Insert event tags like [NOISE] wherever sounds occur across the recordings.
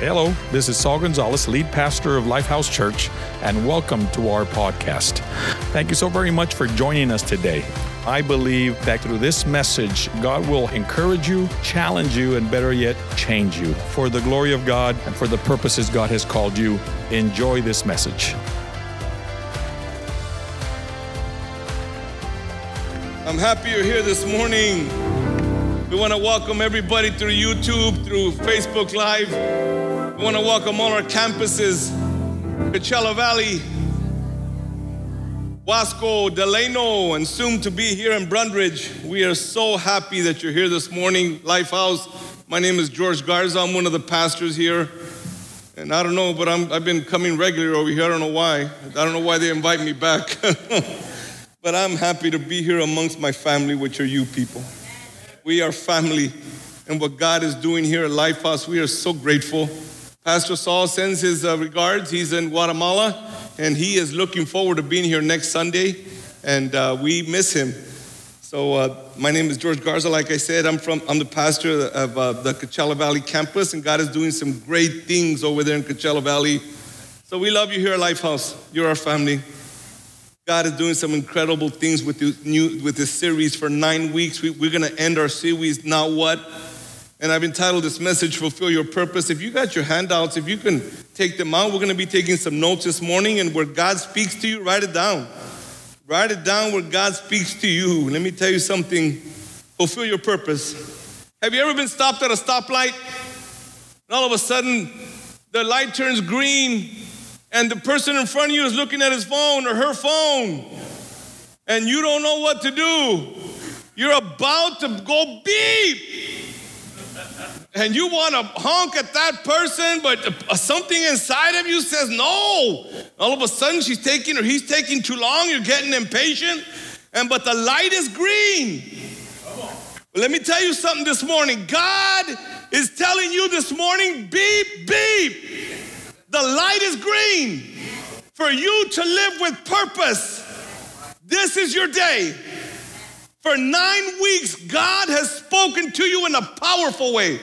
Hello, this is Saul Gonzalez, lead pastor of Lifehouse Church, and welcome to our podcast. Thank you so very much for joining us today. I believe that through this message, God will encourage you, challenge you, and better yet, change you for the glory of God and for the purposes God has called you. Enjoy this message. I'm happy you're here this morning. We want to welcome everybody through YouTube, through Facebook Live. We want to welcome all our campuses, Coachella Valley, Wasco, Delano, and soon to be here in Brundridge. We are so happy that you're here this morning, Lifehouse. My name is George Garza. I'm one of the pastors here. And I don't know, but i have been coming regular over here. I don't know why. I don't know why they invite me back. [LAUGHS] But I'm happy to be here amongst my family, which are you people. We are family. And what God is doing here at Lifehouse, we are so grateful. Pastor Saul sends his uh, regards. He's in Guatemala, and he is looking forward to being here next Sunday. And uh, we miss him. So uh, my name is George Garza. Like I said, I'm from I'm the pastor of uh, the Coachella Valley campus, and God is doing some great things over there in Coachella Valley. So we love you here at Lifehouse. You're our family. God is doing some incredible things with this, new, with this series for nine weeks. We, we're going to end our series, Now What? And I've entitled this message, Fulfill Your Purpose. If you got your handouts, if you can take them out, we're to be taking some notes this morning. And where God speaks to you, write it down. Write it down where God speaks to you. Let me tell you something fulfill your purpose. Have you ever been stopped at a stoplight? And all of a sudden, the light turns green and the person in front of you is looking at his phone or her phone, and you don't know what to do. You're about to go beep. And you want to honk at that person, but something inside of you says no. All of a sudden, she's taking or he's taking too long. You're getting impatient, and but the light is green. Let me tell you something this morning. God is telling you this morning, beep, beep. The light is green for you to live with purpose. This is your day. For nine weeks, God has spoken to you in a powerful way.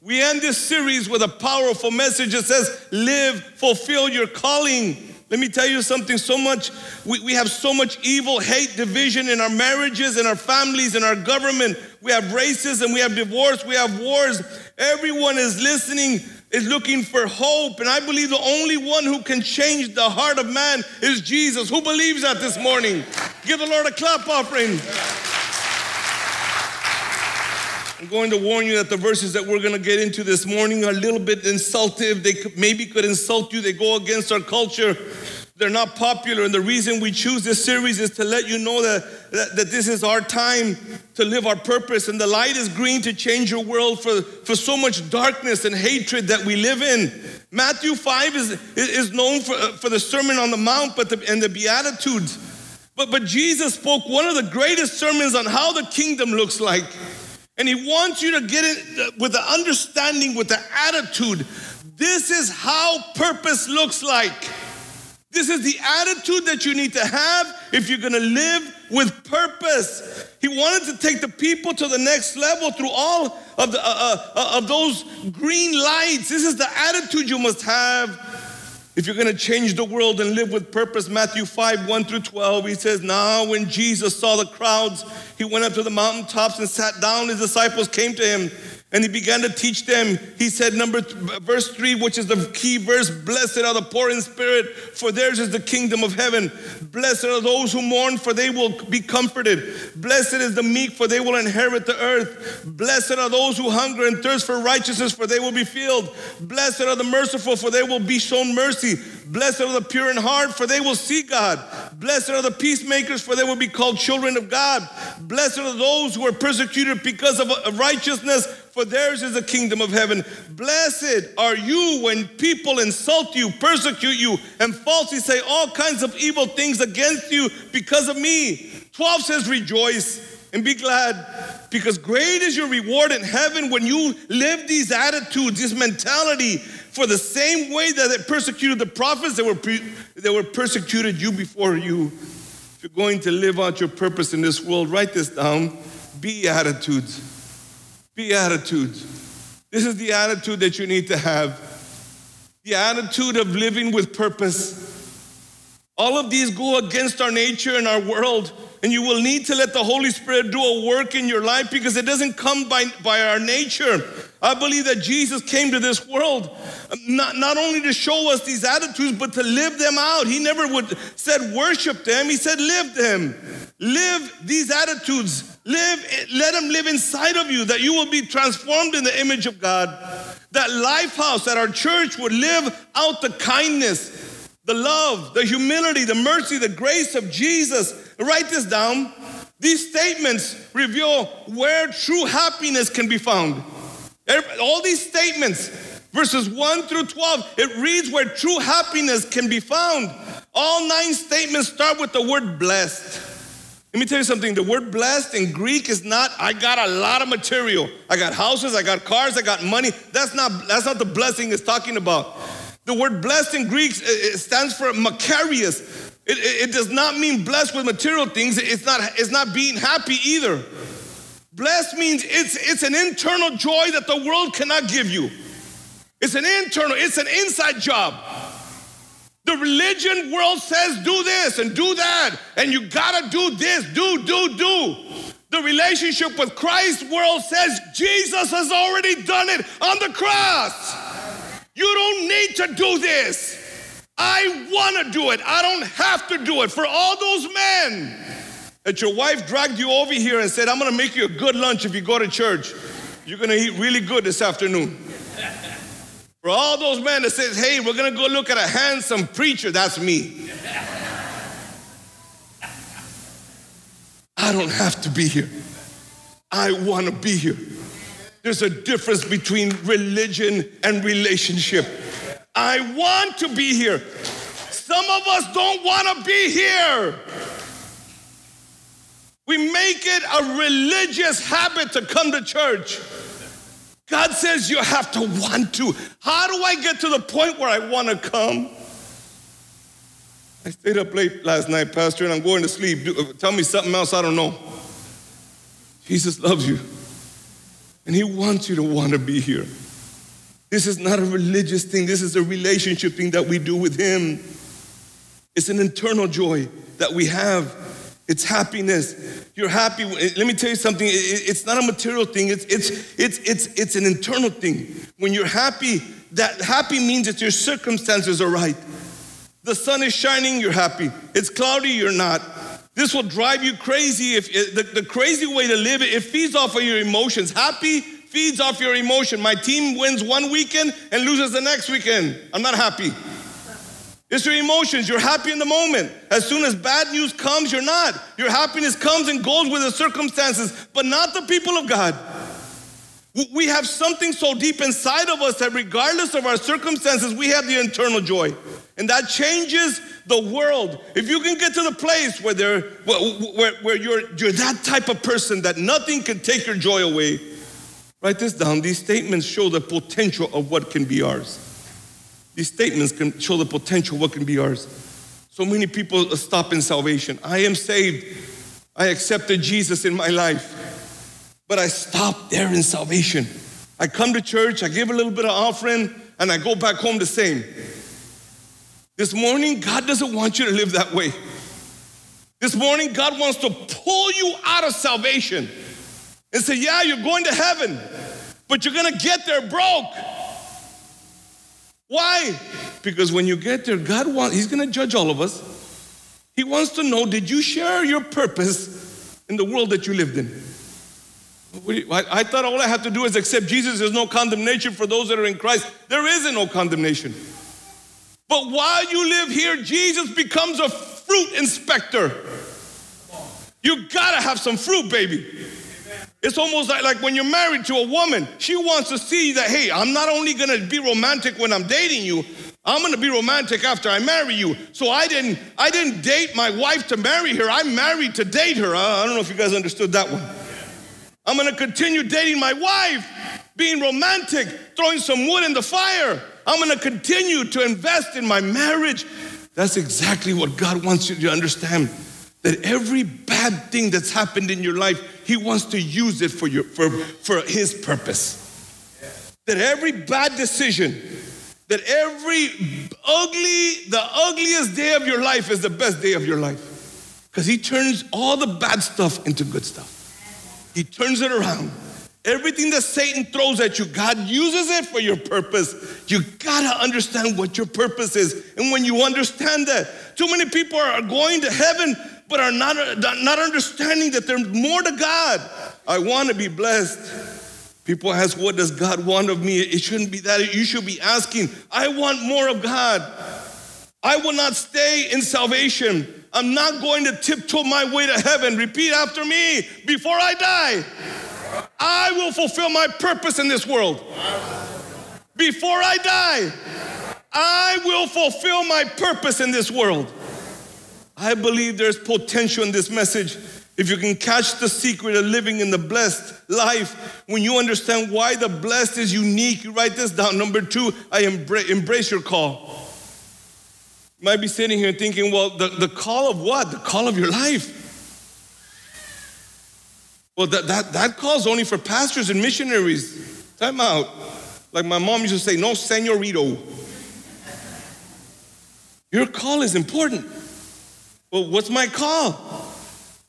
We end this series with a powerful message that says, Live, fulfill your calling. Let me tell you something so much, we, we have so much evil, hate, division in our marriages, in our families, in our government. We have racism, we have divorce, we have wars. Everyone is listening is looking for hope. And I believe the only one who can change the heart of man is Jesus. Who believes that this morning? Give the Lord a clap offering. I'm going to warn you that the verses that we're going to get into this morning are a little bit insultive. They maybe could insult you. They go against our culture. They're not popular. And the reason we choose this series is to let you know that, that, that, this is our time to live our purpose. And the light is green to change your world for, for so much darkness and hatred that we live in. Matthew 5 is, is known for, for the Sermon on the Mount but the, and the Beatitudes. But, but Jesus spoke one of the greatest sermons on how the kingdom looks like. And he wants you to get it with the understanding, with the attitude. This is how purpose looks like. This is the attitude that you need to have if you're gonna live with purpose. He wanted to take the people to the next level through all of, the, uh, uh, uh of those green lights. This is the attitude you must have if you're gonna change the world and live with purpose. Matthew 5 1 through 12, he says, Now when Jesus saw the crowds, he went up to the mountaintops and sat down. His disciples came to him and he began to teach them. He said, number verse three, which is the key verse, blessed are the poor in spirit, for theirs is the kingdom of heaven. Blessed are those who mourn, for they will be comforted. Blessed is the meek, for they will inherit the earth. Blessed are those who hunger and thirst for righteousness, for they will be filled. Blessed are the merciful, for they will be shown mercy. Blessed are the pure in heart, for they will see God. Blessed are the peacemakers, for they will be called children of God. Blessed are those who are persecuted because of uh, righteousness, for theirs is the kingdom of heaven. Blessed are you when people insult you, persecute you, and falsely say all kinds of evil things against you because of me. 12 says, Rejoice and be glad because great is your reward in heaven when you live these attitudes, this mentality for the same way that it persecuted the prophets that were, pre- that were persecuted you before you. If you're going to live out your purpose in this world, write this down. Be attitudes. Be attitudes. This is the attitude that you need to have. the attitude of living with purpose. All of these go against our nature and our world. And you will need to let the Holy Spirit do a work in your life because it doesn't come by, by our nature. I believe that Jesus came to this world not, not only to show us these attitudes, but to live them out. He never would said worship them, he said live them. Live these attitudes. Live, let them live inside of you, that you will be transformed in the image of God. That life house, that our church would live out the kindness, the love, the humility, the mercy, the grace of Jesus. Write this down. These statements reveal where true happiness can be found. All these statements, verses 1 through 12, it reads where true happiness can be found. All nine statements start with the word blessed. Let me tell you something. The word blessed in Greek is not, I got a lot of material. I got houses, I got cars, I got money. That's not, that's not the blessing it's talking about. The word blessed in Greek it stands for makarios. It, it, it does not mean blessed with material things. It's not, it's not being happy either. Blessed means it's, it's an internal joy that the world cannot give you. It's an internal, it's an inside job. The religion world says do this and do that, and you gotta do this, do, do, do. The relationship with Christ world says Jesus has already done it on the cross. You don't need to do this. I wanna do it. I don't have to do it. For all those men that your wife dragged you over here and said, I'm gonna make you a good lunch if you go to church. You're gonna eat really good this afternoon. For all those men that says, hey, we're gonna go look at a handsome preacher, that's me. I don't have to be here. I wanna be here. There's a difference between religion and relationship. I want to be here. Some of us don't wanna be here. We make it a religious habit to come to church. God says you have to want to. How do I get to the point where I want to come? I stayed up late last night, Pastor, and I'm going to sleep. Do, uh, tell me something else I don't know. Jesus loves you, and He wants you to want to be here. This is not a religious thing, this is a relationship thing that we do with Him. It's an internal joy that we have it's happiness. You're happy. Eh, let me tell you something. It's not a material thing. It's, it's, it's, it's, it's an internal thing. When you're happy, that happy means that your circumstances are right. The sun is shining, you're happy. It's cloudy, you're not. This will drive you crazy. If eh, the, the crazy way to live it, it feeds off of your emotions. Happy feeds off your emotion. My team wins one weekend and loses the next weekend. I'm not happy. It's your emotions. You're happy in the moment. As soon as bad news comes, you're not. Your happiness comes and goes with the circumstances, but not the people of God. We have something so deep inside of us that regardless of our circumstances, we have the internal joy. And that changes the world. If you can get to the place where, there, where, where you're, you're that type of person that nothing can take your joy away, write this down. These statements show the potential of what can be ours. These statements can show the potential what can be ours. So many people stop in salvation. I am saved. I accepted Jesus in my life. But I stopped there in salvation. I come to church, I give a little bit of offering, and I go back home the same. This morning, God doesn't want you to live that way. This morning, God wants to pull you out of salvation and say, Yeah, you're going to heaven, but you're gonna get there broke. Why? Because when you get there, God wants, He's to judge all of us. He wants to know did you share your purpose in the world that you lived in? I thought all I had to do is accept Jesus. There's no condemnation for those that are in Christ. There isn't no condemnation. But while you live here, Jesus becomes a fruit inspector. You gotta have some fruit, baby. It's almost like, like when you're married to a woman, she wants to see that, hey, I'm not only gonna be romantic when I'm dating you, I'm gonna be romantic after I marry you. So I didn't, I didn't date my wife to marry her. I married to date her. I don't know if you guys understood that one. I'm gonna continue dating my wife, being romantic, throwing some wood in the fire. I'm gonna continue to invest in my marriage. That's exactly what God wants you to understand that every bad thing that's happened in your life, He wants to use it for, your, for, for His purpose. That every bad decision, that every ugly, the ugliest day of your life is the best day of your life. Because He turns all the bad stuff into good stuff. He turns it around. Everything that Satan throws at you, God uses it for your purpose. You gotta understand what your purpose is. And when you understand that, too many people are going to heaven but are not, not understanding that there's more to God. I wanna be blessed. People ask, What does God want of me? It shouldn't be that. You should be asking, I want more of God. I will not stay in salvation. I'm not going to tiptoe my way to heaven. Repeat after me before I die. I will fulfill my purpose in this world. Before I die, I will fulfill my purpose in this world. I believe there's potential in this message. If you can catch the secret of living in the blessed life, when you understand why the blessed is unique, you write this down. Number two, I embrace, your call. You might be sitting here thinking, well, the, the call of what? The call of your life. Well, that, that, that calls only for pastors and missionaries. Time out. Like my mom used to say, no senorito. Your call is important. Well, what's my call?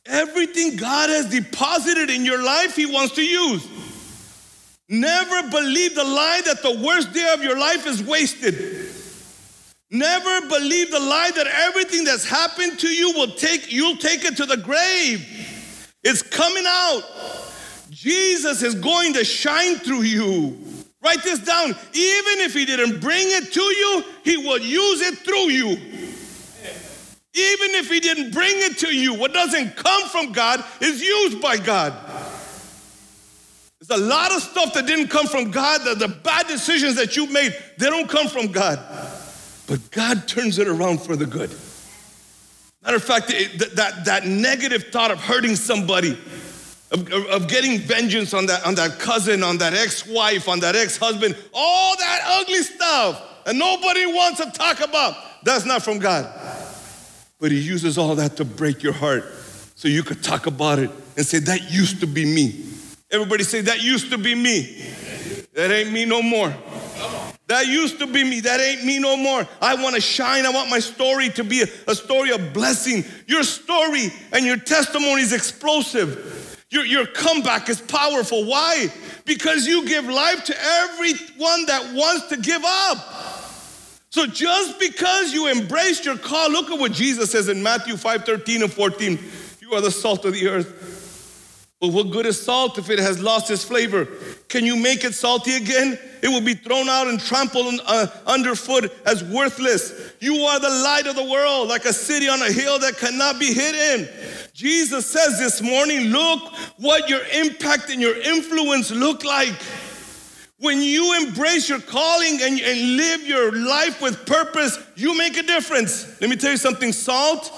Everything God has deposited in your life, He wants to use. Never believe the lie that the worst day of your life is wasted. Never believe the lie that everything that's happened to you will take you'll take it to the grave. It's coming out. Jesus is going to shine through you. Write this down. Even if he didn't bring it to you, he will use it through you. Even if he didn't bring it to you, what doesn't come from God is used by God. There's a lot of stuff that didn't come from God, the, bad decisions that you made, they don't come from God. But God turns it around for the good. Matter of fact, it, that, that negative thought of hurting somebody, of, of getting vengeance on that, on that cousin, on that ex wife, on that ex husband, all that ugly stuff that nobody wants to talk about, that's not from God. But He uses all that to break your heart so you could talk about it and say, That used to be me. Everybody say, That used to be me. That ain't me no more. That used to be me. That ain't me no more. I want to shine. I want my story to be a, a story of blessing. Your story and your testimony is explosive. Your, your comeback is powerful. Why? Because you give life to everyone that wants to give up. So just because you embraced your call, look at what Jesus says in Matthew 5 13 and 14. You are the salt of the earth. But what good is salt if it has lost its flavor? Can you make it salty again? It will be thrown out and trampled uh, underfoot as worthless. You are the light of the world, like a city on a hill that cannot be hidden. Jesus says this morning, look what your impact and your influence look like. When you embrace your calling and, and live your life with purpose, you make a difference. Let me tell you something salt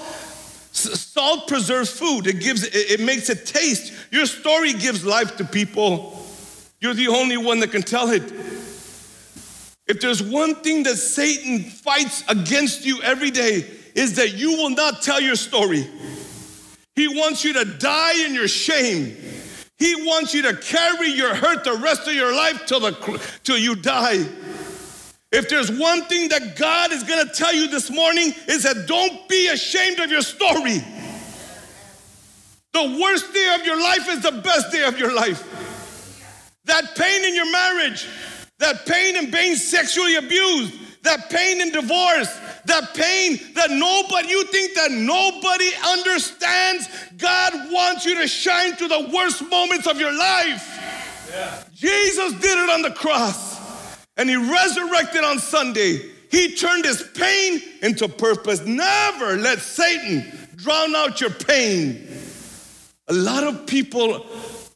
Salt preserves food. It gives it makes it taste. Your story gives life to people. You're the only one that can tell it. If there's one thing that Satan fights against you every day is that you will not tell your story. He wants you to die in your shame. He wants you to carry your hurt the rest of your life till the till you die. If there's one thing that God is going to tell you this morning is that don't be ashamed of your story. The worst day of your life is the best day of your life. That pain in your marriage, that pain in being sexually abused, that pain in divorce, that pain that nobody, you think that nobody understands, God wants you to shine through the worst moments of your life. Yeah. Jesus did it on the cross and he resurrected on Sunday. He turned his pain into purpose. Never let Satan drown out your pain. A lot of people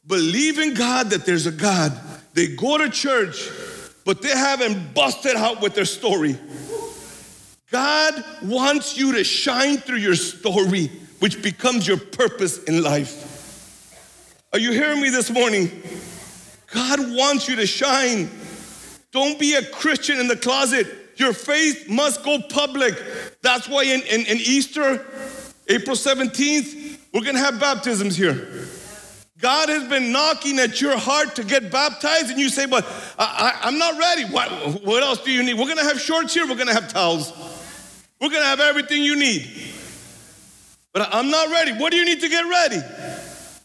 believe in God that there's a God. They go to church, but they haven't busted out with their story. God wants you to shine through your story, which becomes your purpose in life. Are you hearing me this morning? God wants you to shine. Don't be a Christian in the closet. Your faith must go public. That's why in, in, in Easter, April 17th, we're gonna have baptisms here. God has been knocking at your heart to get baptized, and you say, But I, am not ready. What, what else do you need? We're gonna have shorts here, we're gonna have towels, we're gonna have everything you need. But I'm not ready. What do you need to get ready?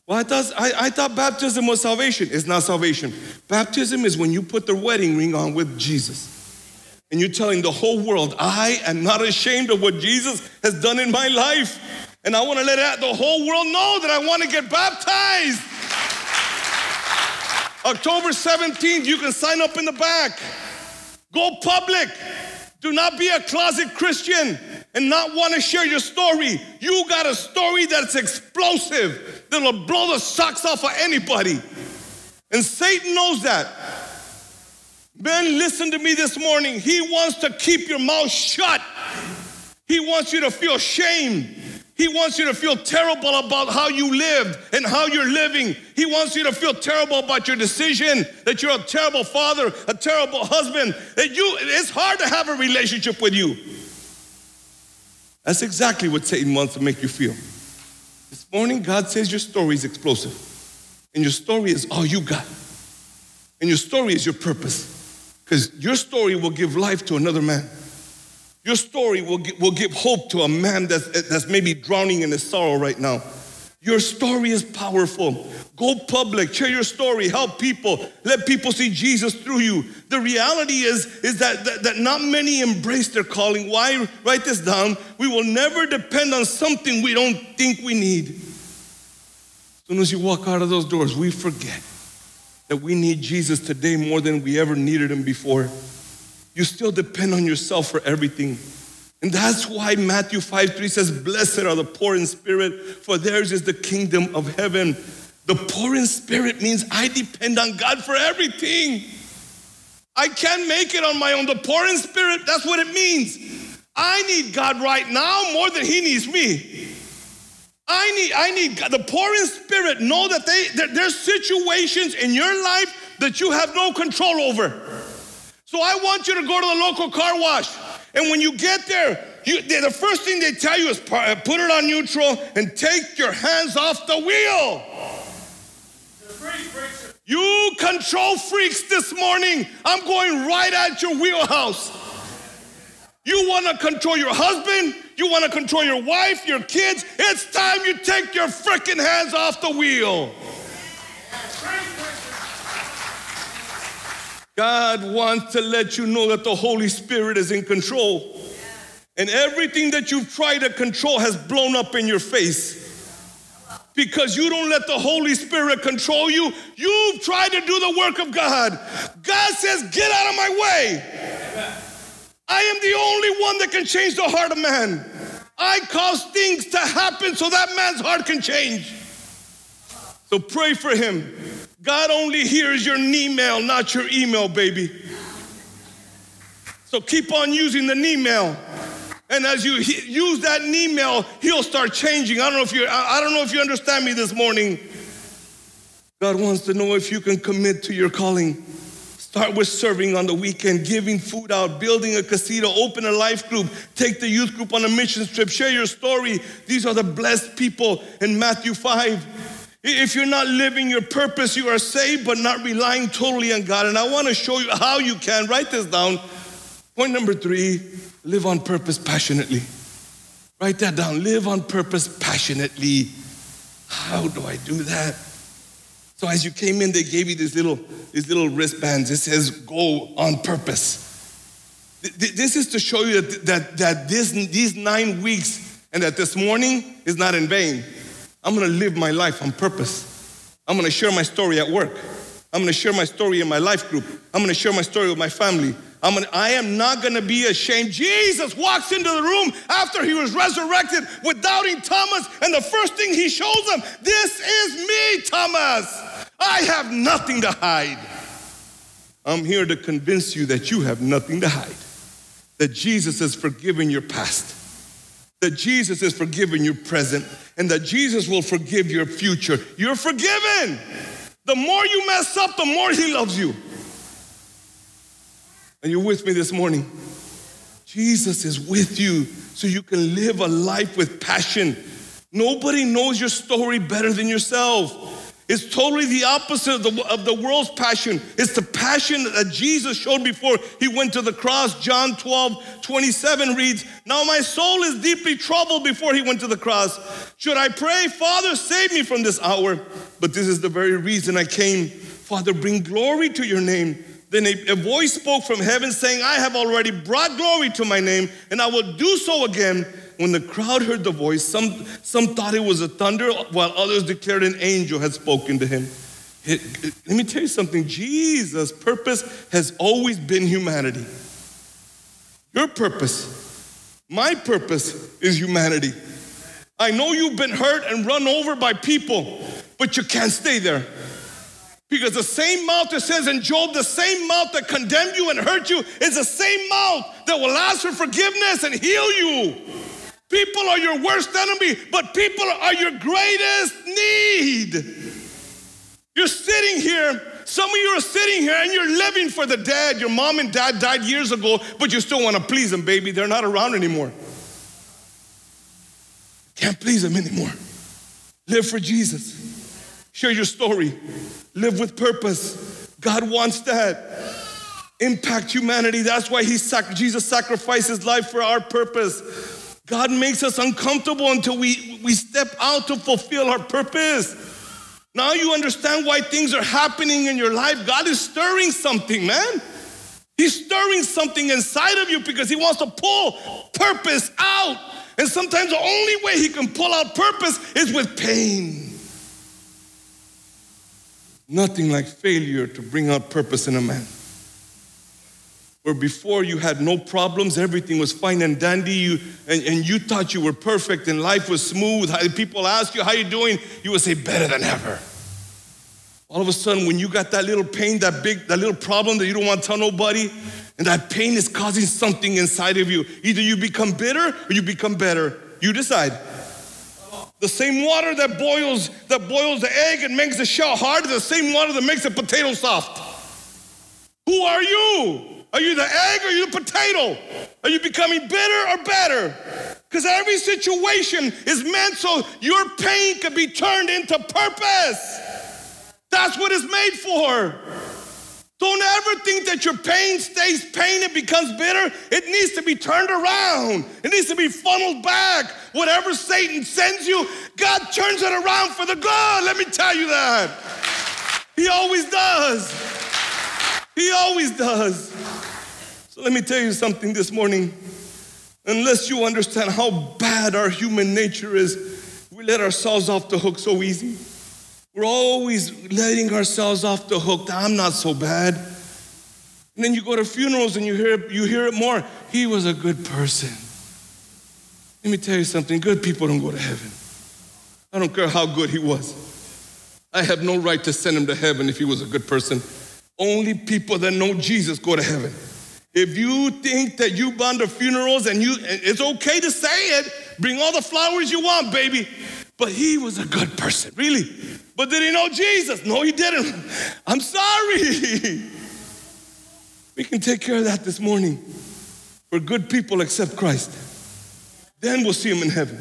Well, I thought, I, I thought baptism was salvation. It's not salvation. Baptism is when you put the wedding ring on with Jesus. And you're telling the whole world, I am not ashamed of what Jesus has done in my life. And I want to let the whole world know that I want to get baptized. October 17th, you can sign up in the back. Go public. Do not be a closet Christian and not want to share your story. You got a story that's explosive, that'll blow the socks off of anybody. And Satan knows that. Men, listen to me this morning. He wants to keep your mouth shut. He wants you to feel shame. He wants you to feel terrible about how you lived and how you're living. He wants you to feel terrible about your decision, that you're a terrible father, a terrible husband, that you it's hard to have a relationship with you. That's exactly what Satan wants to make you feel. This morning, God says your story is explosive. And your story is all you got. And your story is your purpose. Because your story will give life to another man. Your story will, will give hope to a man that's, that's maybe drowning in his sorrow right now. Your story is powerful. Go public, share your story, help people, let people see Jesus through you. The reality is, is that, that, that not many embrace their calling. Why? Write this down. We will never depend on something we don't think we need. As soon as you walk out of those doors, we forget that we need Jesus today more than we ever needed him before. You still depend on yourself for everything. And that's why Matthew 5 3 says, Blessed are the poor in spirit, for theirs is the kingdom of heaven. The poor in spirit means I depend on God for everything. I can't make it on my own. The poor in spirit, that's what it means. I need God right now more than He needs me. I need, I need God. the poor in spirit know that they there's situations in your life that you have no control over. So I want you to go to the local car wash. And when you get there, you, the first thing they tell you is uh, put it on neutral and take your hands off the wheel. You control freaks this morning. I'm going right at your wheelhouse. You want to control your husband, you want to control your wife, your kids. It's time you take your freaking hands off the wheel. God wants to let you know that the Holy Spirit is in control. And everything that you've tried to control has blown up in your face. Because you don't let the Holy Spirit control you, you've tried to do the work of God. God says, Get out of my way. I am the only one that can change the heart of man. I cause things to happen so that man's heart can change. So pray for him. God only hears your email, not your email, baby. So keep on using the email. And as you use that email, he'll start changing. I don't know if you I don't know if you understand me this morning. God wants to know if you can commit to your calling. Start with serving on the weekend, giving food out, building a casino, open a life group, take the youth group on a mission trip, share your story. These are the blessed people in Matthew 5. If you're not living your purpose, you are saved, but not relying totally on God. And I want to show you how you can. Write this down. Point number three live on purpose passionately. Write that down. Live on purpose passionately. How do I do that? So as you came in, they gave you these little, these little wristbands. It says, go on purpose. This is to show you that, that, that this, these nine weeks and that this morning is not in vain. I'm gonna live my life on purpose. I'm gonna share my story at work. I'm gonna share my story in my life group. I'm gonna share my story with my family. I'm gonna, I am not gonna be ashamed. Jesus walks into the room after he was resurrected with doubting Thomas, and the first thing he shows them, this is me, Thomas. I have nothing to hide. I'm here to convince you that you have nothing to hide. That Jesus has forgiven your past. That Jesus is forgiving your present. And that Jesus will forgive your future. You're forgiven. The more you mess up, the more He loves you. And you're with me this morning. Jesus is with you so you can live a life with passion. Nobody knows your story better than yourself. It's totally the opposite of the, of the world's passion. It's the passion that Jesus showed before he went to the cross. John 12, 27 reads, Now my soul is deeply troubled before he went to the cross. Should I pray, Father, save me from this hour? But this is the very reason I came. Father, bring glory to your name. Then a, a voice spoke from heaven saying, I have already brought glory to my name, and I will do so again. When the crowd heard the voice, some, some thought it was a thunder, while others declared an angel had spoken to him. It, it, let me tell you something Jesus' purpose has always been humanity. Your purpose, my purpose, is humanity. I know you've been hurt and run over by people, but you can't stay there. Because the same mouth that says in Job, the same mouth that condemned you and hurt you is the same mouth that will ask for forgiveness and heal you. People are your worst enemy, but people are your greatest need. You're sitting here, some of you are sitting here and you're living for the dead. Your mom and dad died years ago, but you still want to please them, baby. They're not around anymore. Can't please them anymore. Live for Jesus. Share your story. Live with purpose. God wants that. Impact humanity. That's why he sac- Jesus sacrificed his life for our purpose. God makes us uncomfortable until we, we step out to fulfill our purpose. Now you understand why things are happening in your life. God is stirring something, man. He's stirring something inside of you because He wants to pull purpose out. And sometimes the only way He can pull out purpose is with pain. Nothing like failure to bring out purpose in a man where before you had no problems, everything was fine and dandy, you, and, and you thought you were perfect and life was smooth. People ask you, how you doing? You would say, better than ever. All of a sudden, when you got that little pain, that big, that little problem that you don't want to tell nobody, and that pain is causing something inside of you. Either you become bitter or you become better. You decide. The same water that boils, that boils the egg and makes the shell hard, the same water that makes the potato soft. Who are you? Are you the egg or are you the potato? Are you becoming bitter or better? Because every situation is meant so your pain can be turned into purpose. That's what it's made for. Don't ever think that your pain stays pain and becomes bitter. It needs to be turned around. It needs to be funneled back. Whatever Satan sends you, God turns it around for the good. Let me tell you that. He always does. He always does. So let me tell you something this morning. Unless you understand how bad our human nature is, we let ourselves off the hook so easy. We're always letting ourselves off the hook. I'm not so bad. And then you go to funerals and you hear, you hear it more. He was a good person. Let me tell you something good people don't go to heaven. I don't care how good he was. I have no right to send him to heaven if he was a good person. Only people that know Jesus go to heaven. If you think that you bond to funerals and you, it's okay to say it, bring all the flowers you want, baby. But he was a good person, really. But did he know Jesus? No, he didn't. I'm sorry. [LAUGHS] We can take care of that this morning. We're good people accept Christ. Then we'll see him in heaven.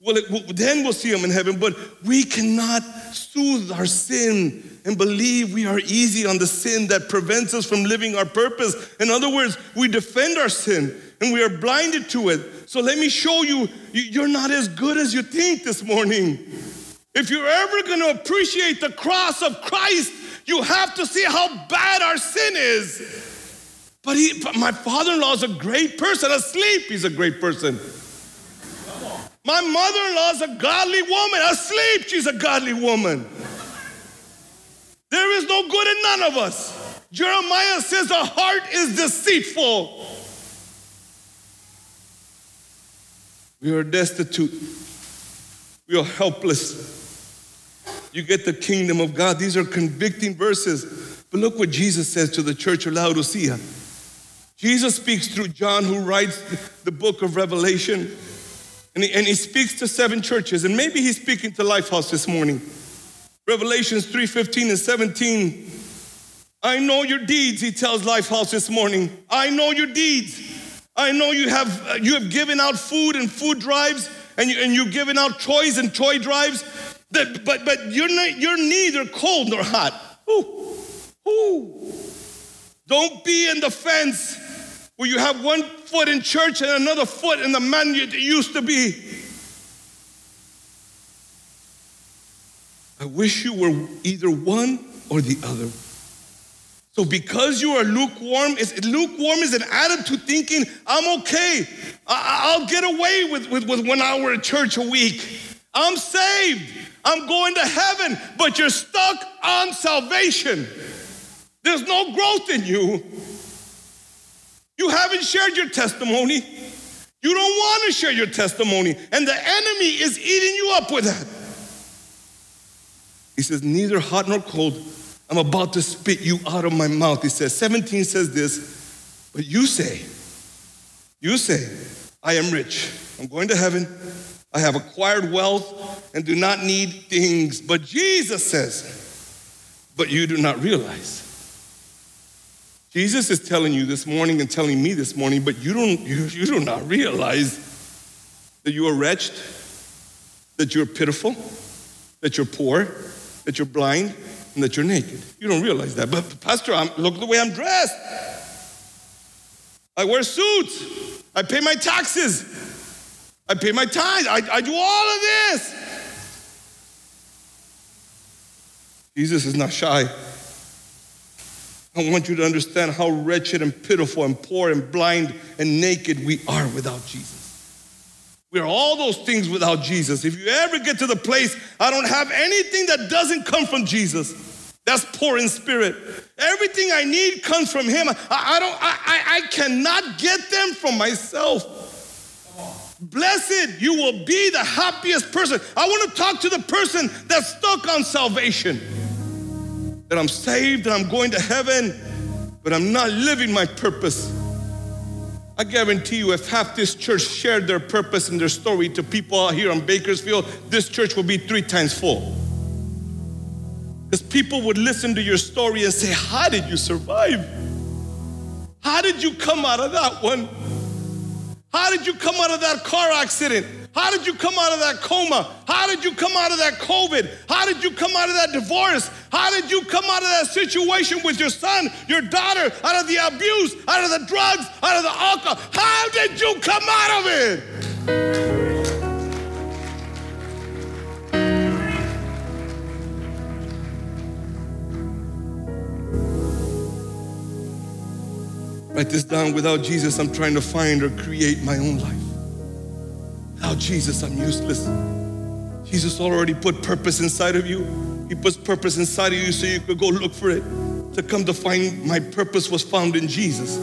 Well, it, then we'll see him in heaven, but we cannot soothe our sin and believe we are easy on the sin that prevents us from living our purpose. In other words, we defend our sin and we are blinded to it. So let me show you, you're not as good as you think this morning. If you're ever going to appreciate the cross of Christ, you have to see how bad our sin is. But, he, but my father in law is a great person. Asleep, he's a great person. My mother in law is a godly woman. Asleep, she's a godly woman. There is no good in none of us. Jeremiah says the heart is deceitful. We are destitute. We are helpless. You get the kingdom of God. These are convicting verses. But look what Jesus says to the church of Laodicea. Jesus speaks through John, who writes the book of Revelation. And he, and he speaks to seven churches. And maybe he's speaking to Lifehouse this morning. Revelations 3 15 and 17. I know your deeds, he tells Lifehouse this morning. I know your deeds. I know you have, uh, you have given out food and food drives, and, you, and you've given out toys and toy drives, That, but but you're not, you're neither cold nor hot. Ooh, ooh. Don't be in the fence where you have one foot in church and another foot in the man you used to be. I wish you were either one or the other. So because you are lukewarm, is lukewarm is an attitude thinking, I'm okay. I, will get away with, with, with one hour of church a week. I'm saved. I'm going to heaven, but you're stuck on salvation. There's no growth in you. You haven't shared your testimony. You don't want to share your testimony, and the enemy is eating you up with that. He says, Neither hot nor cold, I'm about to spit you out of my mouth. He says, 17 says this, but you say, You say, I am rich. I'm going to heaven. I have acquired wealth and do not need things. But Jesus says, But you do not realize. Jesus is telling you this morning and telling me this morning, but you don't you, you do not realize that you are wretched, that you're pitiful, that you're poor, that you're blind, and that you're naked. You don't realize that. But Pastor, I'm, look the way I'm dressed. I wear suits. I pay my taxes. I pay my tithes. I, I do all of this. Jesus is not shy. I want you to understand how wretched and pitiful and poor and blind and naked we are without Jesus. We are all those things without Jesus. If you ever get to the place, I don't have anything that doesn't come from Jesus. That's poor in spirit. Everything I need comes from Him. I, I don't. I, I, I cannot get them from myself. Blessed, you will be the happiest person. I want to talk to the person that's stuck on salvation. That I'm saved and I'm going to heaven, but I'm not living my purpose. I guarantee you, if half this church shared their purpose and their story to people out here in Bakersfield, this church will be three times full. Because people would listen to your story and say, How did you survive? How did you come out of that one? How did you come out of that car accident? How did you come out of that coma? How did you come out of that COVID? How did you come out of that divorce? How did you come out of that situation with your son, your daughter, out of the abuse, out of the drugs, out of the alcohol? How did you come out of it? Write this down. Without Jesus, I'm trying to find or create my own life. Without Jesus, I'm useless. Jesus already put purpose inside of you. He puts purpose inside of you so you could go look for it. To come to find my purpose was found in Jesus.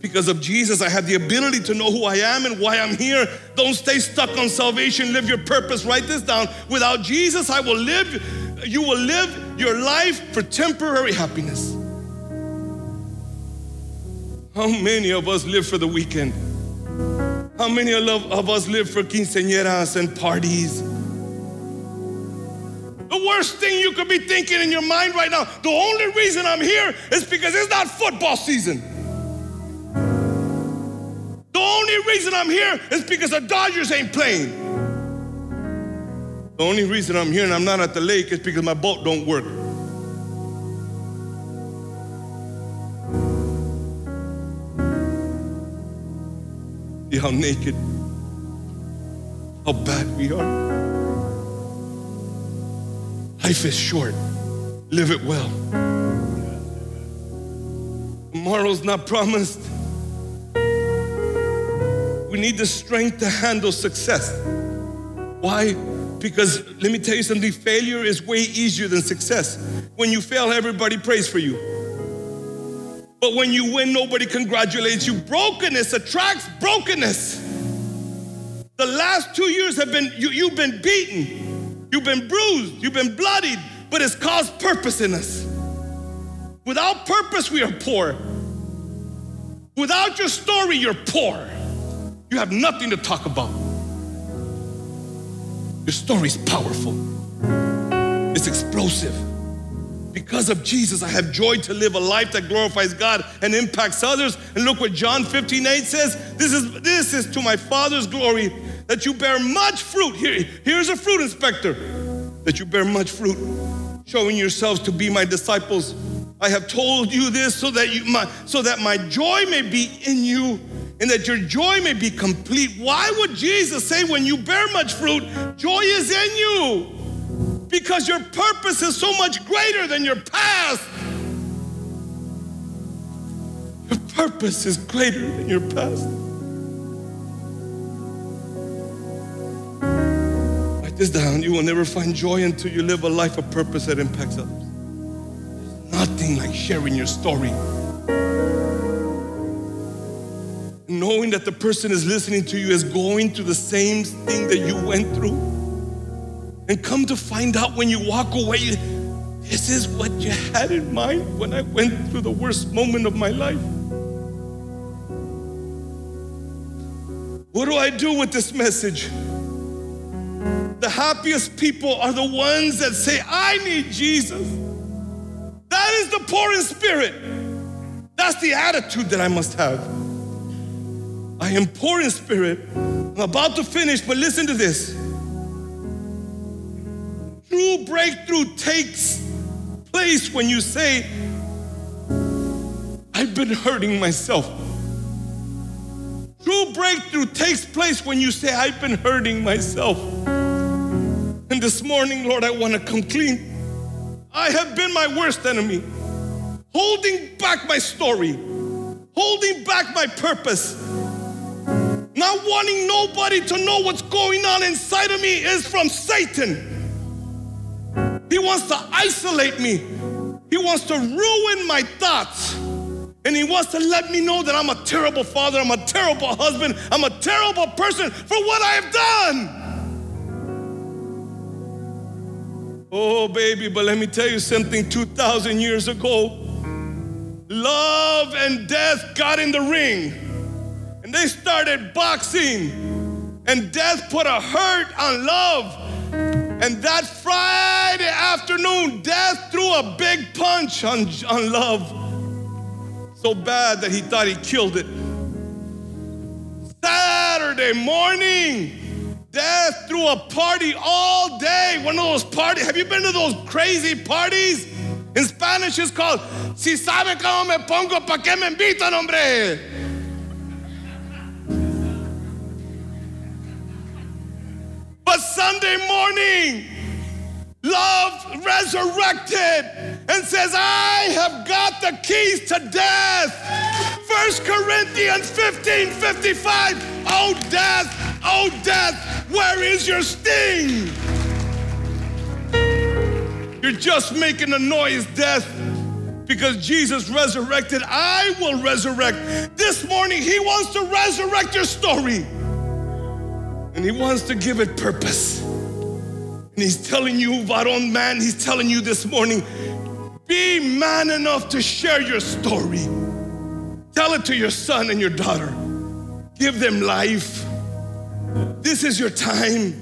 Because of Jesus, I have the ability to know who I am and why I'm here. Don't stay stuck on salvation. Live your purpose. Write this down. Without Jesus, I will live, you will live your life for temporary happiness. How many of us live for the weekend? How many of us live for quinceañeras and parties? The worst thing you could be thinking in your mind right now, the only reason I'm here is because it's not football season. The only reason I'm here is because the Dodgers ain't playing. The only reason I'm here and I'm not at the lake is because my boat don't work. See how naked, how bad we are. Life is short. Live it well. Tomorrow's not promised. We need the strength to handle success. Why? Because let me tell you something failure is way easier than success. When you fail, everybody prays for you. But when you win, nobody congratulates you. Brokenness attracts brokenness. The last two years have been, you, you've been beaten, you've been bruised, you've been bloodied, but it's caused purpose in us. Without purpose, we are poor. Without your story, you're poor. You have nothing to talk about. Your story is powerful, it's explosive. Because of Jesus, I have joy to live a life that glorifies God and impacts others. And look what John 15, 8 says. This is, this is to my Father's glory that you bear much fruit. Here, here's a fruit inspector. that you bear much fruit, showing yourselves to be my disciples. I have told you this so that you my, so that my joy may be in you and that your joy may be complete. Why would Jesus say when you bear much fruit, joy is in you? Because your purpose is so much greater than your past. Your purpose is greater than your past. Write this down. You will never find joy until you live a life of purpose that impacts others. There's nothing like sharing your story. Knowing that the person is listening to you is going through the same thing that you went through. And come to find out when you walk away, this is what you had in mind when I went through the worst moment of my life. What do I do with this message? The happiest people are the ones that say, I need Jesus. That is the poor in spirit. That's the attitude that I must have. I am poor in spirit. I'm about to finish, but listen to this. True breakthrough takes place when you say, I've been hurting myself. True breakthrough takes place when you say, I've been hurting myself. And this morning, Lord, I want to come clean. I have been my worst enemy, holding back my story, holding back my purpose. Not wanting nobody to know what's going on inside of me is from Satan. He wants to isolate me. He wants to ruin my thoughts. And he wants to let me know that I'm a terrible father, I'm a terrible husband, I'm a terrible person for what I have done. Oh, baby, but let me tell you something 2,000 years ago, love and death got in the ring and they started boxing, and death put a hurt on love. And that Friday afternoon, death threw a big punch on, on love. So bad that he thought he killed it. Saturday morning, death threw a party all day. One of those parties. Have you been to those crazy parties? In Spanish, it's called Si sabe cómo me pongo, pa' qué me invitan, hombre? Sunday morning, love resurrected and says, I have got the keys to death. First Corinthians 15 55. Oh, death, oh, death, where is your sting? You're just making a noise, death. Because Jesus resurrected, I will resurrect. This morning, He wants to resurrect your story. And He wants to give it purpose. And He's telling you, Varon man, He's telling you this morning, be man enough to share your story. Tell it to your son and your daughter. Give them life. This is your time.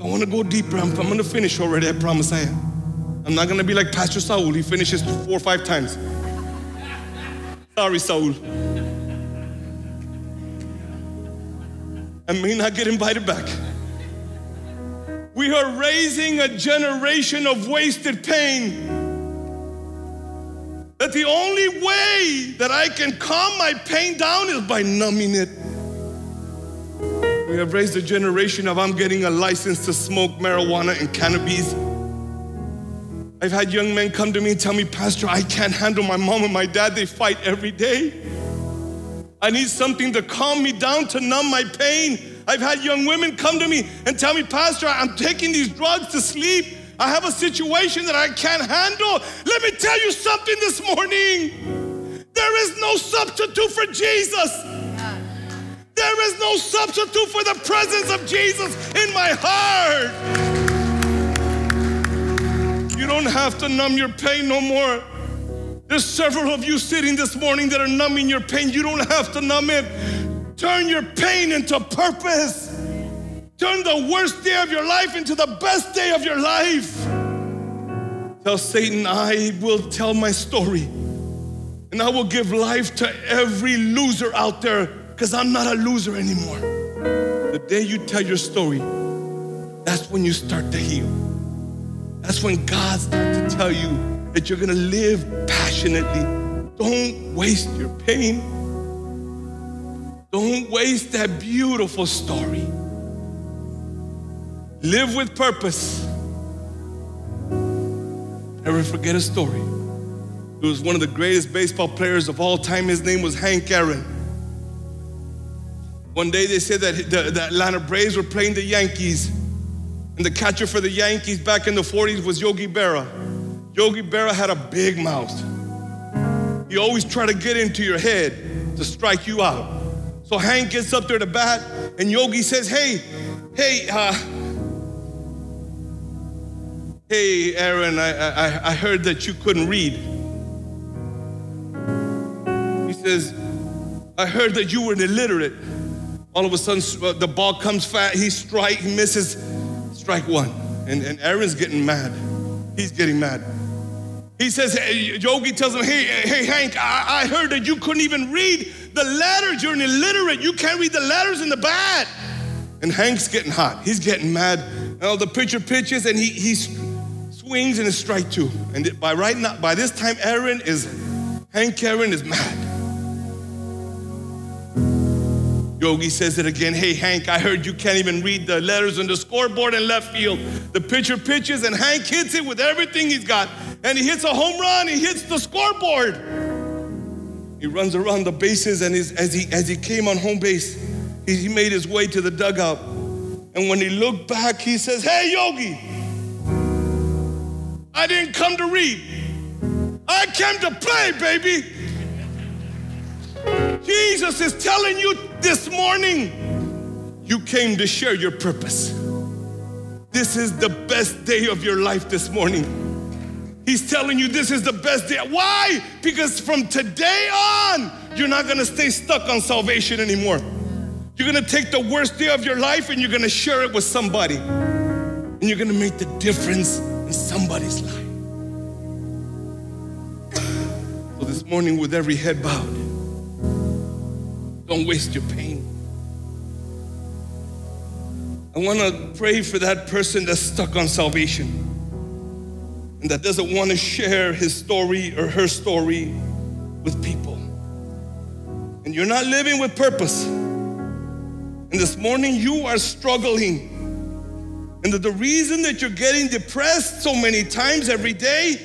I want to go deeper. I'm, I'm going to finish already. I promise I am. I'm not going to be like Pastor Saul. He finishes four or five times. Sorry, Saul. I may not get invited back. We are raising a generation of wasted pain. That the only way that I can calm my pain down is by numbing it. We have raised a generation of I'm getting a license to smoke marijuana and cannabis. I've had young men come to me and tell me, Pastor, I can't handle my mom and my dad. They fight every day. I need something to calm me down, to numb my pain. I've had young women come to me and tell me, Pastor, I'm taking these drugs to sleep. I have a situation that I can't handle. Let me tell you something this morning. There is no substitute for Jesus. There is no substitute for the presence of Jesus in my heart. You don't have to numb your pain no more. There's several of you sitting this morning that are numbing your pain. You don't have to numb it. Turn your pain into purpose. Turn the worst day of your life into the best day of your life. Tell Satan, I will tell my story and I will give life to every loser out there because I'm not a loser anymore. The day you tell your story, that's when you start to heal. That's when God starts to tell you that you're gonna live passionately. Don't waste your pain. Don't waste that beautiful story. Live with purpose. Never forget a story. It was one of the greatest baseball players of all time. His name was Hank Aaron. One day they said that the, the Atlanta Braves were playing the Yankees, and the catcher for the Yankees back in the 40s was Yogi Berra. Yogi Berra had a big mouth. He always tried to get into your head to strike you out. So Hank gets up there to bat, and Yogi says, Hey, hey, uh, hey, Aaron, I, I, I heard that you couldn't read. He says, I heard that you were illiterate. All of a sudden, uh, the ball comes fast. He strike, he misses, strike one. And, and Aaron's getting mad. He's getting mad. He says, Yogi tells him, hey, hey, Hank, I, I heard that you couldn't even read the letters. You're an illiterate. You can't read the letters in the bat. And Hank's getting hot. He's getting mad. And the pitcher pitches and he, he swings and it's strike two. And by right now, by this time, Aaron is, Hank Aaron is mad. Yogi says it again. Hey, Hank, I heard you can't even read the letters on the scoreboard in left field. The pitcher pitches, and Hank hits it with everything he's got. And he hits a home run, he hits the scoreboard. He runs around the bases, and as, he, as he came on home base, he, he made his way to the dugout. And when he looked back, he says, Hey, Yogi, I didn't come to read, I came to play, baby. Jesus is telling you this morning, you came to share your purpose. This is the best day of your life this morning. He's telling you this is the best day. Why? Because from today on, you're not gonna stay stuck on salvation anymore. You're gonna take the worst day of your life and you're gonna share it with somebody. And you're gonna make the difference in somebody's life. [SIGHS] So this morning, with every head bowed, don't waste your pain. I want to pray for that person that's stuck on salvation and that doesn't want to share his story or her story with people. And you're not living with purpose. And this morning you are struggling. And that the reason that you're getting depressed so many times every day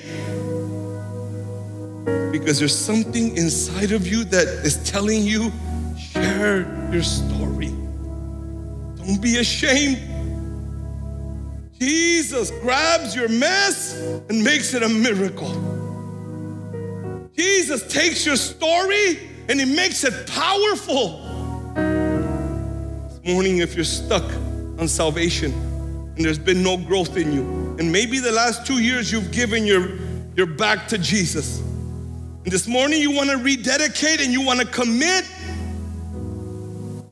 because there's something inside of you that is telling you Share your story. Don't be ashamed. Jesus grabs your mess and makes it a miracle. Jesus takes your story and he makes it powerful. This morning, if you're stuck on salvation and there's been no growth in you, and maybe the last two years you've given your, your back to Jesus, and this morning you want to rededicate and you want to commit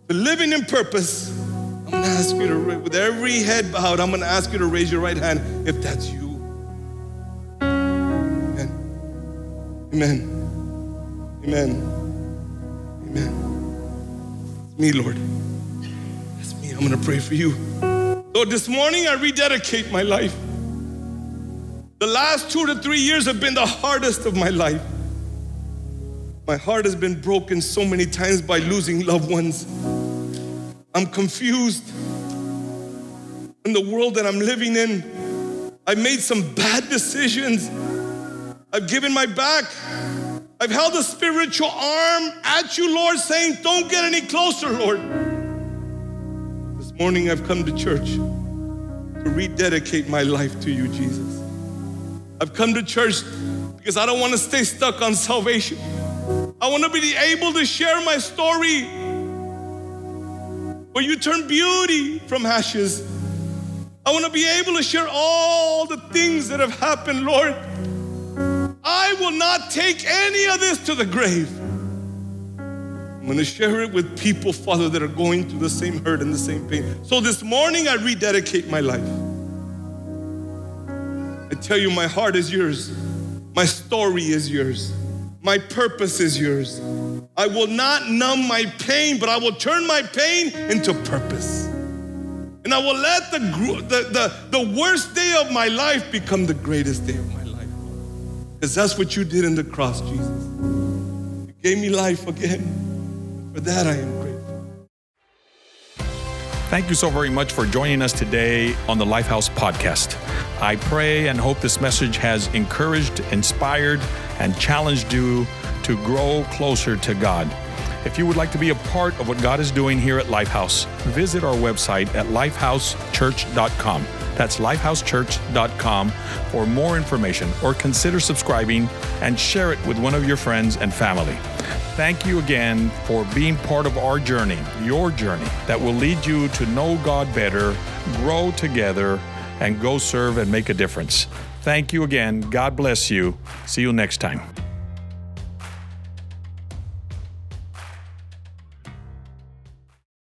to living in purpose, I'm gonna ask you to, with every head bowed, I'm gonna ask you to raise your right hand if that's you. Amen. Amen. Amen. Amen. It's me, Lord. That's me. I'm gonna pray for you. Lord, this morning I rededicate my life. The last two to three years have been the hardest of my life. My heart has been broken so many times by losing loved ones. I'm confused. In the world that I'm living in, I've made some bad decisions. I've given my back. I've held a spiritual arm at you, Lord, saying, Don't get any closer, Lord. This morning I've come to church to rededicate my life to you, Jesus. I've come to church because I don't want to stay stuck on salvation. I want to be able to share my story where you turn beauty from ashes. I want to be able to share all the things that have happened, Lord. I will not take any of this to the grave. I'm going to share it with people, Father, that are going through the same hurt and the same pain. So this morning, I rededicate my life. I tell you, my heart is yours, my story is yours. My purpose is yours. I will not numb my pain, but I will turn my pain into purpose. And I will let the, the, the, the worst day of my life become the greatest day of my life. Because that's what you did in the cross, Jesus. You gave me life again. For that, I am grateful. Thank you so very much for joining us today on the Lifehouse podcast. I pray and hope this message has encouraged, inspired, and challenged you to grow closer to God. If you would like to be a part of what God is doing here at Lifehouse, visit our website at lifehousechurch.com. That's lifehousechurch.com for more information or consider subscribing and share it with one of your friends and family. Thank you again for being part of our journey, your journey, that will lead you to know God better, grow together, and go serve and make a difference. Thank you again. God bless you. See you next time.